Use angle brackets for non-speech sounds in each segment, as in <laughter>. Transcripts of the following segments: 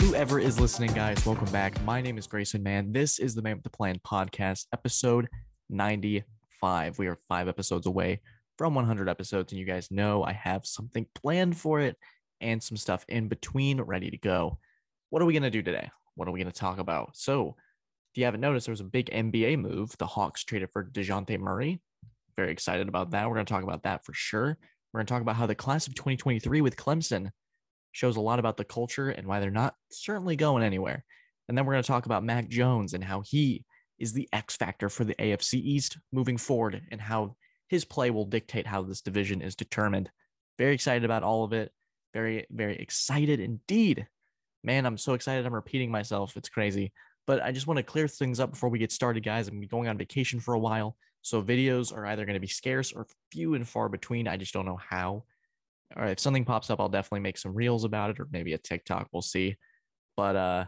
Whoever is listening, guys, welcome back. My name is Grayson Mann. This is the Man with the Plan podcast, episode 95. We are five episodes away from 100 episodes, and you guys know I have something planned for it and some stuff in between ready to go. What are we going to do today? What are we going to talk about? So, you haven't noticed, there was a big NBA move. The Hawks traded for DeJounte Murray. Very excited about that. We're going to talk about that for sure. We're going to talk about how the class of 2023 with Clemson shows a lot about the culture and why they're not certainly going anywhere. And then we're going to talk about Mac Jones and how he is the X factor for the AFC East moving forward and how his play will dictate how this division is determined. Very excited about all of it. Very, very excited indeed. Man, I'm so excited. I'm repeating myself. It's crazy. But I just want to clear things up before we get started, guys. I'm going on vacation for a while. So videos are either going to be scarce or few and far between. I just don't know how all right, if something pops up, I'll definitely make some reels about it or maybe a TikTok. We'll see. But uh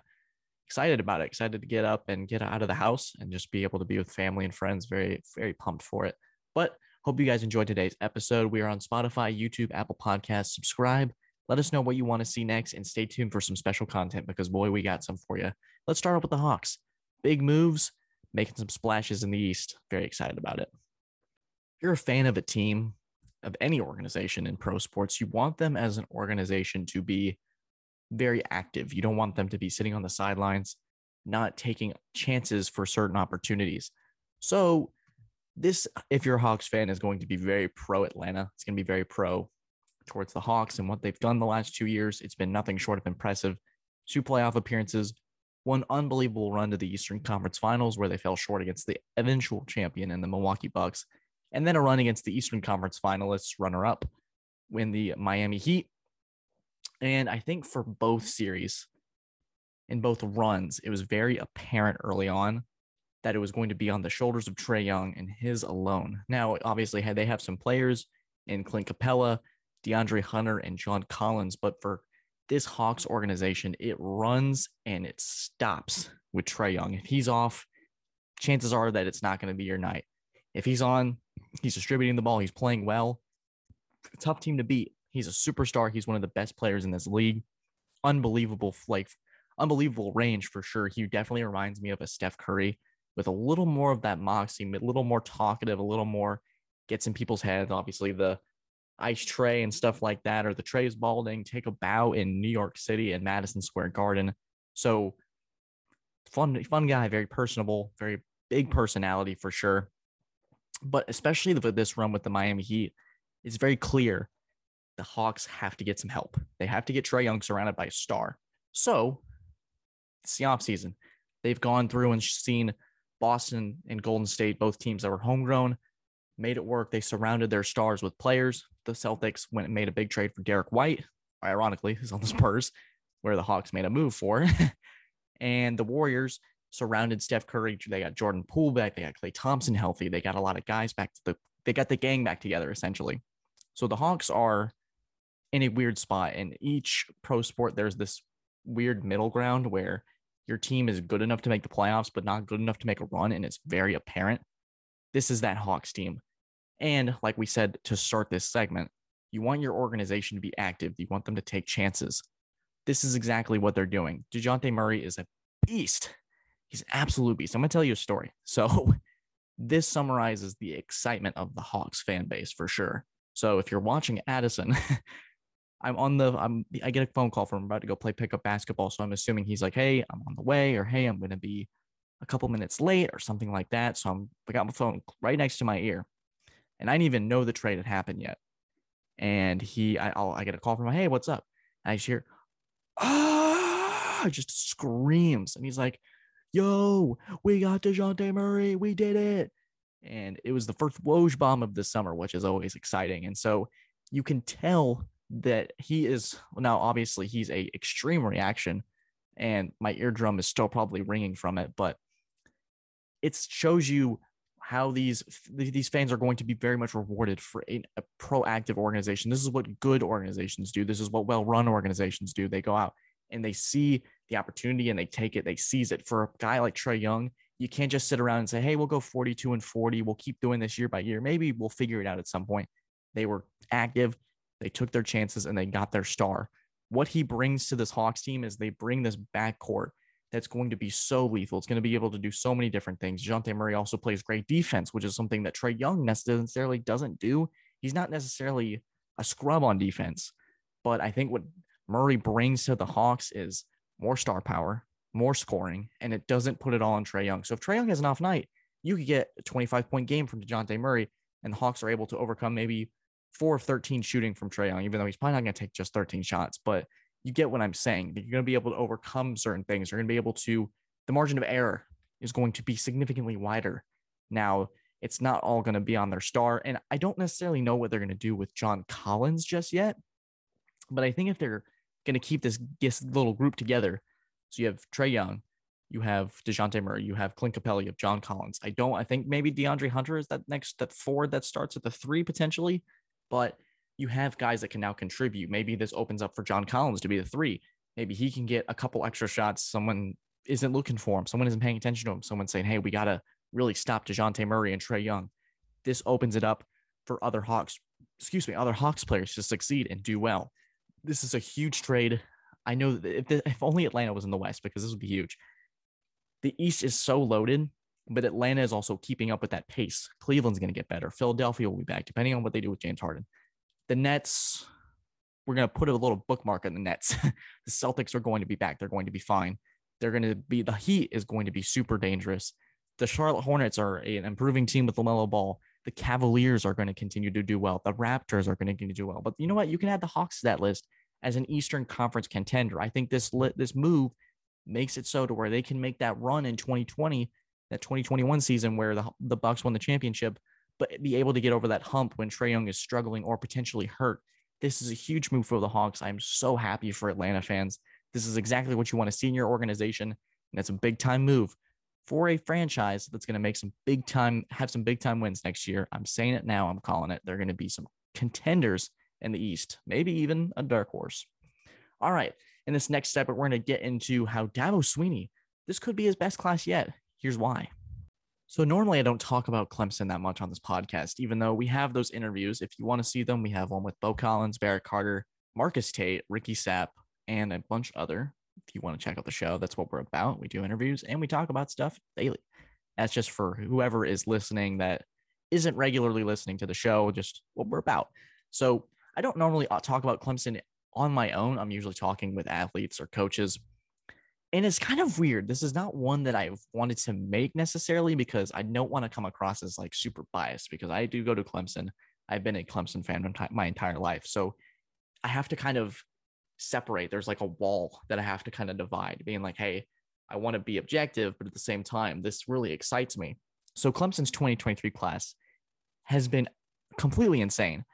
excited about it. Excited to get up and get out of the house and just be able to be with family and friends. Very, very pumped for it. But hope you guys enjoyed today's episode. We are on Spotify, YouTube, Apple Podcasts. Subscribe. Let us know what you want to see next and stay tuned for some special content because boy, we got some for you. Let's start off with the Hawks. Big moves, making some splashes in the East. Very excited about it. If you're a fan of a team, of any organization in pro sports, you want them as an organization to be very active. You don't want them to be sitting on the sidelines, not taking chances for certain opportunities. So, this, if you're a Hawks fan, is going to be very pro Atlanta. It's going to be very pro towards the Hawks and what they've done the last two years. It's been nothing short of impressive. Two playoff appearances, one unbelievable run to the Eastern Conference Finals where they fell short against the eventual champion in the Milwaukee Bucks, and then a run against the Eastern Conference finalists, runner up, win the Miami Heat. And I think for both series, in both runs, it was very apparent early on that it was going to be on the shoulders of Trae Young and his alone. Now, obviously, they have some players in Clint Capela, DeAndre Hunter, and John Collins, but for this Hawks organization, it runs and it stops with Trae Young. If he's off, chances are that it's not going to be your night. If he's on, he's distributing the ball, he's playing well. Tough team to beat. He's a superstar. He's one of the best players in this league. Unbelievable, like unbelievable range for sure. He definitely reminds me of a Steph Curry with a little more of that moxie, a little more talkative, a little more gets in people's heads. Obviously, the ice Trae and stuff like that, or the tray is balding, take a bow in New York City and Madison Square Garden. So fun, fun guy, very personable, very big personality for sure. But especially with this run with the Miami Heat, it's very clear the Hawks have to get some help. They have to get Trae Young surrounded by a star. So it's the offseason. They've gone through and seen Boston and Golden State, both teams that were homegrown, made it work. They surrounded their stars with players. The Celtics went and made a big trade for Derrick White, ironically, <laughs> who's on the Spurs, where the Hawks made a move for. <laughs> and the Warriors surrounded Steph Curry. They got Jordan Poole back. They got Klay Thompson healthy. They got a lot of guys back to the. They got the gang back together essentially. So the Hawks are in a weird spot. In each pro sport, there's this weird middle ground where your team is good enough to make the playoffs, but not good enough to make a run, and it's very apparent. This is that Hawks team. And like we said to start this segment, you want your organization to be active. You want them to take chances. This is exactly what they're doing. DeJounte Murray is a beast. He's an absolute beast. I'm going to tell you a story. <laughs> So, this summarizes the excitement of the Hawks fan base for sure. So, if you're watching Addison, <laughs> I'm on the I'm I get a phone call from about to go play pickup basketball. So I'm assuming he's like, hey, I'm on the way, or hey, I'm gonna be a couple minutes late or something like that. So I'm I got my phone right next to my ear. And I didn't even know the trade had happened yet. And he I I'll, I get a call from him, hey, what's up? And I just hear, ah, just screams. And he's like, yo, we got DeJounte Murray. We did it. And it was the first Woj bomb of the summer, which is always exciting. And so you can tell that he is now obviously he's a extreme reaction and my eardrum is still probably ringing from it, but it shows you how these these fans are going to be very much rewarded for a, a proactive organization. This is what good organizations do. This is what well-run organizations do. They go out and they see the opportunity and they take it, they seize it. For a guy like Trae Young, You can't just sit around and say, hey, we'll go 42 and 40. We'll keep doing this year by year. Maybe we'll figure it out at some point. They were active, they took their chances, and they got their star. What he brings to this Hawks team is they bring this backcourt that's going to be so lethal. It's going to be able to do so many different things. Dejounte Murray also plays great defense, which is something that Trae Young necessarily doesn't do. He's not necessarily a scrub on defense, but I think what Murray brings to the Hawks is more star power, more scoring, and it doesn't put it all on Trae Young. So if Trae Young has an off night, you could get a 25 point game from DeJounte Murray, and the Hawks are able to overcome maybe four of 13 shooting from Trae Young, even though he's probably not going to take just 13 shots. But you get what I'm saying. You're going to be able to overcome certain things. You're going to be able to, the margin of error is going to be significantly wider. Now, it's not all going to be on their star. And I don't necessarily know what they're going to do with John Collins just yet. But I think if they're going to keep this, this little group together, so you have Trae Young, you have DeJounte Murray, you have Clint Capela, you have John Collins. I don't, I think maybe DeAndre Hunter is that next, that forward that starts at the three potentially, but you have guys that can now contribute. Maybe this opens up for John Collins to be the three. Maybe he can get a couple extra shots. Someone isn't looking for him. Someone isn't paying attention to him. Someone saying, hey, we got to really stop DeJounte Murray and Trae Young. This opens it up for other Hawks, excuse me, other Hawks players to succeed and do well. This is a huge trade. I know that if, if only Atlanta was in the West, because this would be huge. The East is so loaded, but Atlanta is also keeping up with that pace. Cleveland's going to get better. Philadelphia will be back, depending on what they do with James Harden. The Nets, we're going to put a little bookmark in the Nets. <laughs> the Celtics are going to be back. They're going to be fine. They're going to be, the Heat is going to be super dangerous. The Charlotte Hornets are an improving team with LaMelo Ball. The Cavaliers are going to continue to do well. The Raptors are going to continue to do well. But you know what? You can add the Hawks to that list as an Eastern Conference contender. I think this this move makes it so to where they can make that run in 2020, that 2021 season where the the Bucks won the championship, but be able to get over that hump when Trae Young is struggling or potentially hurt. This is a huge move for the Hawks. I'm so happy for Atlanta fans. This is exactly what you want to see in your organization, and it's a big time move for a franchise that's going to make some big time, have some big time wins next year. I'm saying it now. I'm calling it. They're going to be some contenders in the East, maybe even a dark horse. All right. In this next step, we're going to get into how Dabo Swinney, this could be his best class yet. Here's why. So, normally I don't talk about Clemson that much on this podcast, even though we have those interviews. If you want to see them, we have one with Bo Collins, Barrett Carter, Marcus Tate, Ricky Sapp, and a bunch other. If you want to check out the show, that's what we're about. We do interviews and we talk about stuff daily. That's just for whoever is listening that isn't regularly listening to the show, just what we're about. So, I don't normally uh, talk about Clemson on my own. I'm usually talking with athletes or coaches. And it's kind of weird. This is not one that I've wanted to make necessarily because I don't want to come across as like super biased because I do go to Clemson. I've been a Clemson fan my entire life. So I have to kind of separate. There's like a wall that I have to kind of divide, being like, hey, I want to be objective, but at the same time, this really excites me. So Clemson's 2023 class has been completely insane.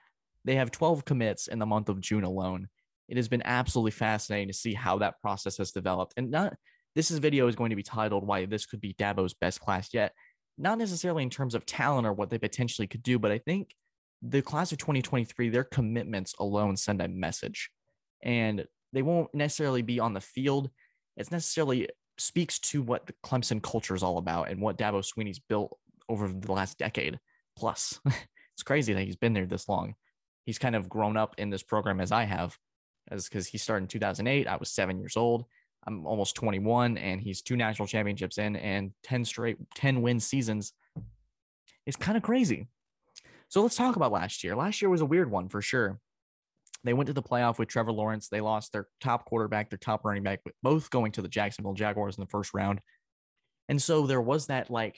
They have 12 commits in the month of June alone. It has been absolutely fascinating to see how that process has developed. And not this is video is going to be titled why this could be Dabo's best class yet. Not necessarily in terms of talent or what they potentially could do, but I think the class of 2023, their commitments alone send a message. And they won't necessarily be on the field. It's necessarily speaks to what the Clemson culture is all about and what Dabo Swinney's built over the last decade plus. <laughs> it's crazy that he's been there this long he's kind of grown up in this program as I have, as because he started in 2008. I was seven years old. I'm almost 21, and he's two national championships in and 10 straight 10 win seasons. It's kind of crazy. So let's talk about last year. Last year was a weird one for sure. They went to the playoff with Trevor Lawrence. They lost their top quarterback, their top running back, both going to the Jacksonville Jaguars in the first round. And so there was that like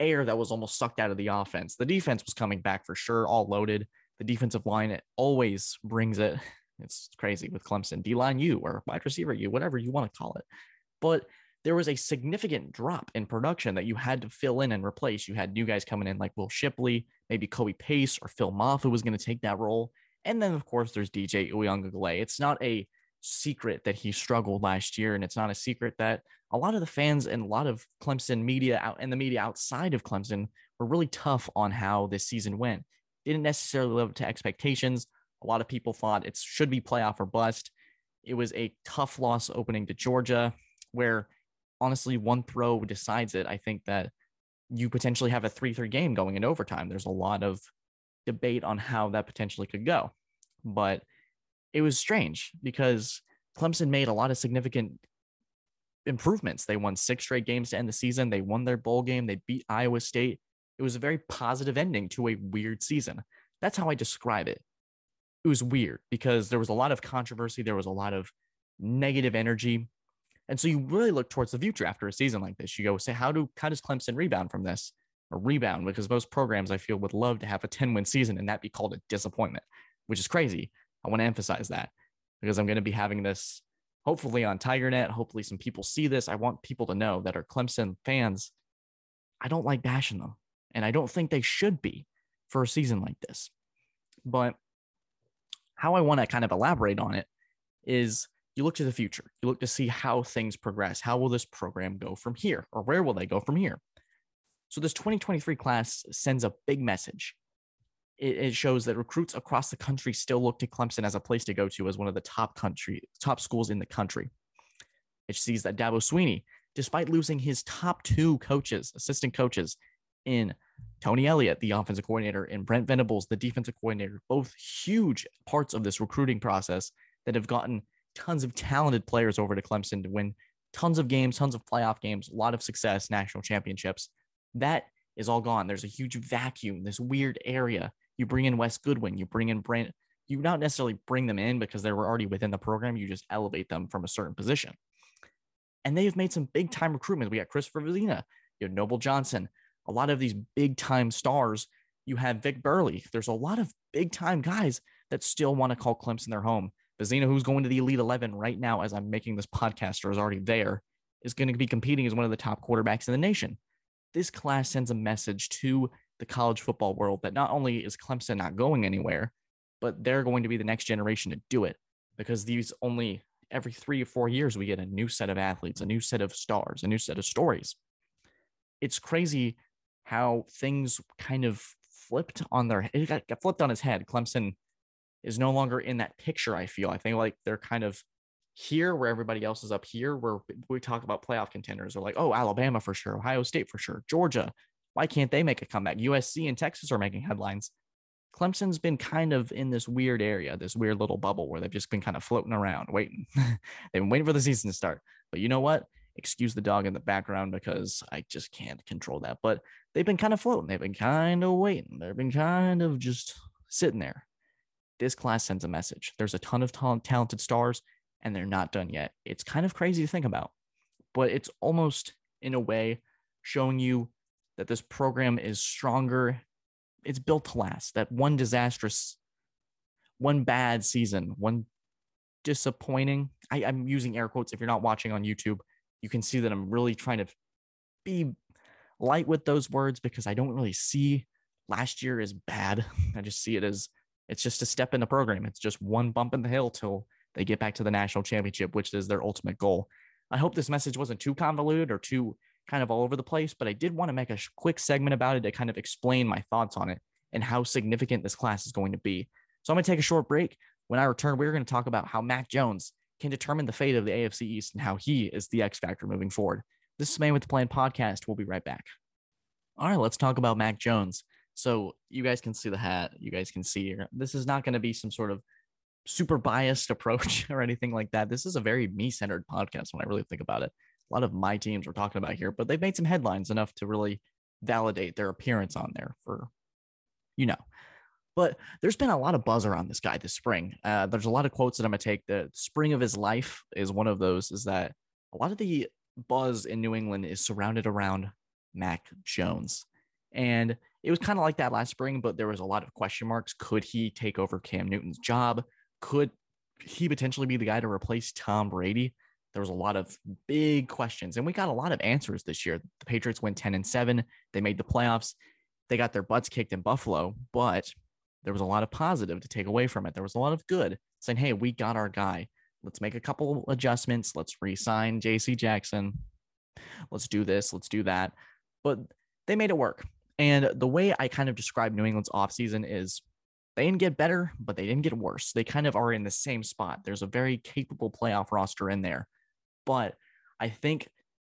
air that was almost sucked out of the offense. The defense was coming back for sure, all loaded the defensive line it always brings it. It's crazy with Clemson, D line U or wide receiver U, whatever you want to call it. But there was a significant drop in production that you had to fill in and replace. You had new guys coming in like Will Shipley, maybe Kobe Pace or Phil Mafah, who was going to take that role. And then, of course, there's DJ Uiagalelei. It's not a secret that he struggled last year, and it's not a secret that a lot of the fans and a lot of Clemson media out and the media outside of Clemson were really tough on how this season went didn't necessarily live up to expectations. A lot of people thought it should be playoff or bust. It was a tough loss opening to Georgia, where honestly one throw decides it. I think that you potentially have a 3 3 game going in overtime. There's a lot of debate on how that potentially could go. But it was strange because Clemson made a lot of significant improvements. They won six straight games to end the season. They won their bowl game. They beat Iowa State. It was a very positive ending to a weird season. That's how I describe it. It was weird because there was a lot of controversy. There was a lot of negative energy. And so you really look towards the future after a season like this. You go say, how do how does Clemson rebound from this? Or rebound because most programs I feel would love to have a 10 win season and that be called a disappointment, which is crazy. I want to emphasize that because I'm going to be having this hopefully on TigerNet. Hopefully, some people see this. I want people to know that are Clemson fans. I don't like bashing them, and I don't think they should be for a season like this. But how I want to kind of elaborate on it is you look to the future. You look to see how things progress. How will this program go from here? Or where will they go from here? So, this 2023 class sends a big message. It, it, shows that recruits across the country still look to Clemson as a place to go to as one of the top country, top schools in the country. It sees that Dabo Swinney, despite losing his top two coaches, assistant coaches in Tony Elliott, the offensive coordinator, and Brent Venables, the defensive coordinator, both huge parts of this recruiting process that have gotten tons of talented players over to Clemson to win tons of games, tons of playoff games, a lot of success, national championships. That is all gone. There's a huge vacuum, this weird area. You bring in Wes Goodwin, you bring in Brent, you not necessarily bring them in because they were already within the program, you just elevate them from a certain position. And they have made some big time recruitment. We got Christopher Vizzina, you have Noble Johnson, a lot of these big time stars. You have Vic Burley. There's a lot of big time guys that still want to call Clemson their home. Vizzina, who's going to the Elite 11 right now as I'm making this podcast or is already there, is going to be competing as one of the top quarterbacks in the nation. This class sends a message to the college football world that not only is Clemson not going anywhere, but they're going to be the next generation to do it because these only every three or four years we get a new set of athletes, a new set of stars, a new set of stories. It's crazy how things kind of flipped on their it got, got flipped on his head. Clemson is no longer in that picture. I feel. I think like they're kind of here where everybody else is up here where we talk about playoff contenders. Are like oh alabama for sure ohio state for sure georgia. Why can't they make a comeback? Usc and texas are making headlines. Clemson's been kind of in this weird area this weird little bubble where they've just been kind of floating around waiting. <laughs> They've been waiting for the season to start. But you know what excuse the dog in the background because i just can't control that but they've been kind of floating they've been kind of waiting they've been kind of just sitting there this class sends a message there's a ton of talented stars and they're not done yet. It's kind of crazy to think about, but it's almost in a way showing you that this program is stronger. It's built to last. That one disastrous, one bad season, one disappointing. I, am using air quotes. If you're not watching on YouTube, you can see that I'm really trying to be light with those words because I don't really see last year as bad. <laughs> I just see it as it's just a step in the program. It's just one bump in the hill till they get back to the national championship, which is their ultimate goal. I hope this message wasn't too convoluted or too kind of all over the place, but I did want to make a quick segment about it to kind of explain my thoughts on it and how significant this class is going to be. So I'm going to take a short break. When I return, we're going to talk about how Mac Jones can determine the fate of the AFC East and how he is the X factor moving forward. This is Man with the Plan podcast. We'll be right back. All right, let's talk about Mac Jones. So you guys can see the hat. You guys can see here. This is not going to be some sort of super biased approach <laughs> or anything like that. This is a very me centered podcast when I really think about it. A lot of my teams we're talking about here, but they've made some headlines enough to really validate their appearance on there for, you know. But there's been a lot of buzz around this guy this spring. Uh, there's a lot of quotes that I'm gonna take. The spring of his life is one of those. Is that a lot of the buzz in New England is surrounded around Mac Jones, and it was kind of like that last spring. But there was a lot of question marks. Could he take over Cam Newton's job? could he potentially be the guy to replace Tom Brady? There was a lot of big questions, and we got a lot of answers this year. The Patriots went 10 and 7. They made the playoffs. They got their butts kicked in Buffalo, but there was a lot of positive to take away from it. There was a lot of good saying, hey, we got our guy. Let's make a couple adjustments. Let's re sign JC Jackson. Let's do this. Let's do that. But they made it work. And the way I kind of describe New England's offseason is they didn't get better, but they didn't get worse. They kind of are in the same spot. There's a very capable playoff roster in there. But I think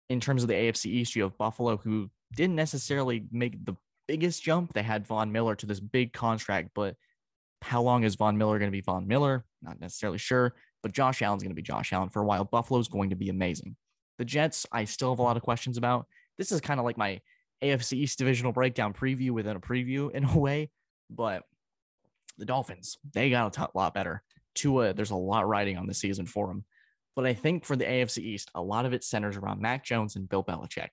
in terms of the AFC East, you have Buffalo, who didn't necessarily make the biggest jump. They had Von Miller to this big contract, but how long is Von Miller going to be Von Miller? Not necessarily sure, but Josh Allen's going to be Josh Allen for a while. Buffalo's going to be amazing. The Jets, I still have a lot of questions about. This is kind of like my AFC East divisional breakdown preview within a preview <laughs> in a way, but the Dolphins, they got a t- lot better. Tua, there's a lot riding on the season for them. But I think for the AFC East, a lot of it centers around Mac Jones and Bill Belichick.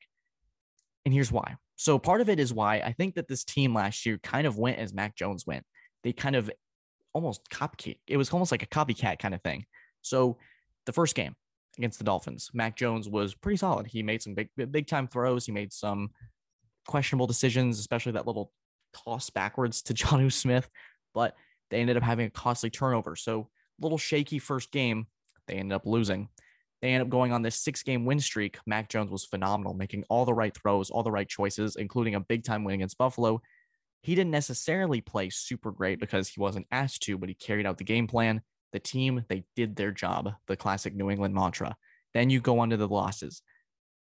And here's why. So part of it is why I think that this team last year kind of went as Mac Jones went. They kind of almost copycat. It was almost like a copycat kind of thing. So the first game against the Dolphins, Mac Jones was pretty solid. He made some big big time throws. He made some questionable decisions, especially that little toss backwards to <laughs> Jonnu Smith, but they ended up having a costly turnover. So little shaky first game. They ended up losing. They end up going on this six game win streak. Mac Jones was phenomenal, making all the right throws, all the right choices, including a big time win against Buffalo. He didn't necessarily play super great because he wasn't asked to, but he carried out the game plan. The team, they did their job, the classic New England mantra. Then you go on to the losses.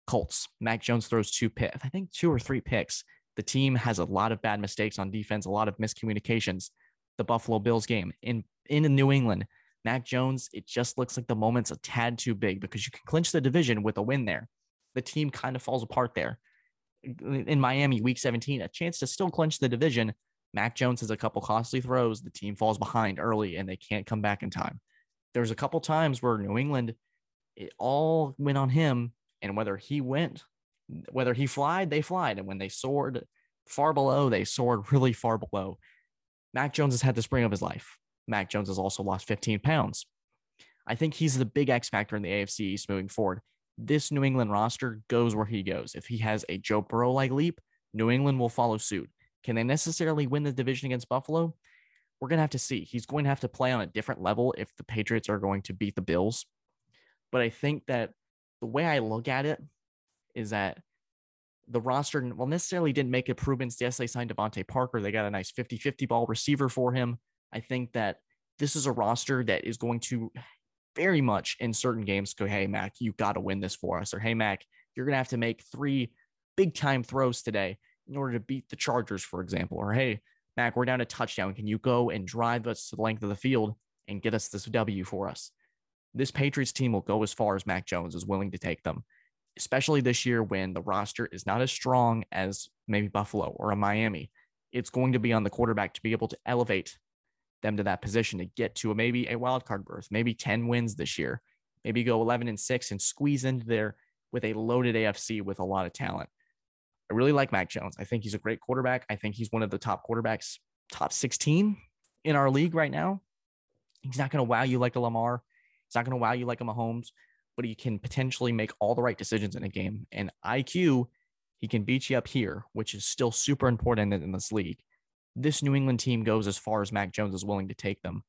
Colts, Mac Jones throws two picks, I think two or three picks. The team has a lot of bad mistakes on defense, a lot of miscommunications. The Buffalo Bills game in in New England, Mac Jones, it just looks like the moment's a tad too big because you can clinch the division with a win there. The team kind of falls apart there. In Miami, week 17, a chance to still clinch the division. Mac Jones has a couple costly throws. The team falls behind early and they can't come back in time. There's a couple times where New England, it all went on him. And whether he went, whether he flied, they flied. And when they soared far below, they soared really far below. Mac Jones has had the spring of his life. Mac Jones has also lost 15 pounds. I think he's the big X factor in the AFC East moving forward. This New England roster goes where he goes. If he has a Joe Burrow like leap, New England will follow suit. Can they necessarily win the division against Buffalo? We're going to have to see. He's going to have to play on a different level if the Patriots are going to beat the Bills. But I think that the way I look at it is that the roster, well, necessarily didn't make improvements. Yes, they signed DeVante Parker. They got a nice 50 50 ball receiver for him. I think that this is a roster that is going to very much in certain games go, hey, Mac, you got to win this for us. Or, hey, Mac, you're going to have to make three big time throws today in order to beat the Chargers, for example. Or, hey, Mac, we're down a touchdown. Can you go and drive us to the length of the field and get us this W for us? This Patriots team will go as far as Mac Jones is willing to take them, especially this year when the roster is not as strong as maybe Buffalo or a Miami. It's going to be on the quarterback to be able to elevate them to that position to get to a, maybe a wild card berth, maybe 10 wins this year, maybe go 11 and 6 and squeeze into there with a loaded AFC with a lot of talent. I really like Mac Jones. I think he's a great quarterback. I think he's one of the top quarterbacks, top 16 in our league right now. He's not going to wow you like a Lamar. He's not going to wow you like a Mahomes, but he can potentially make all the right decisions in a game. And IQ, he can beat you up here, which is still super important in this league this New England team goes as far as Mac Jones is willing to take them.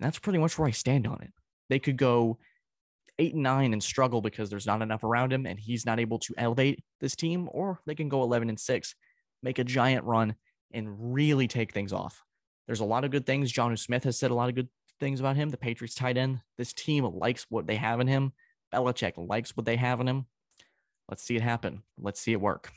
That's pretty much where I stand on it. They could go eight and nine and struggle because there's not enough around him and he's not able to elevate this team, or they can go 11 and six, make a giant run and really take things off. There's a lot of good things. Jonnu Smith has said a lot of good things about him. The Patriots tight end. This team likes what they have in him. Belichick likes what they have in him. Let's see it happen. Let's see it work.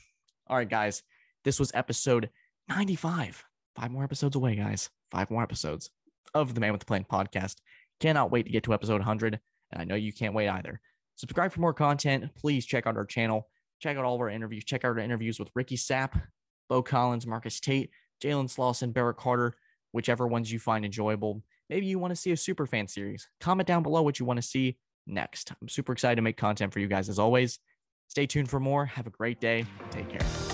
All right, guys. This was episode 95 five more episodes away, guys. Five more episodes of the Man with the Plan podcast. Cannot wait to get to episode 100. And I know you can't wait either. Subscribe for more content. Please check out our channel. Check out all of our interviews. Check out our interviews with Ricky Sapp, Bo Collins, Marcus Tate, Jalen Slauson, Barrett Carter, whichever ones you find enjoyable. Maybe you want to see a super fan series. Comment down below what you want to see next. I'm super excited to make content for you guys as always. Stay tuned for more. Have a great day. Take care.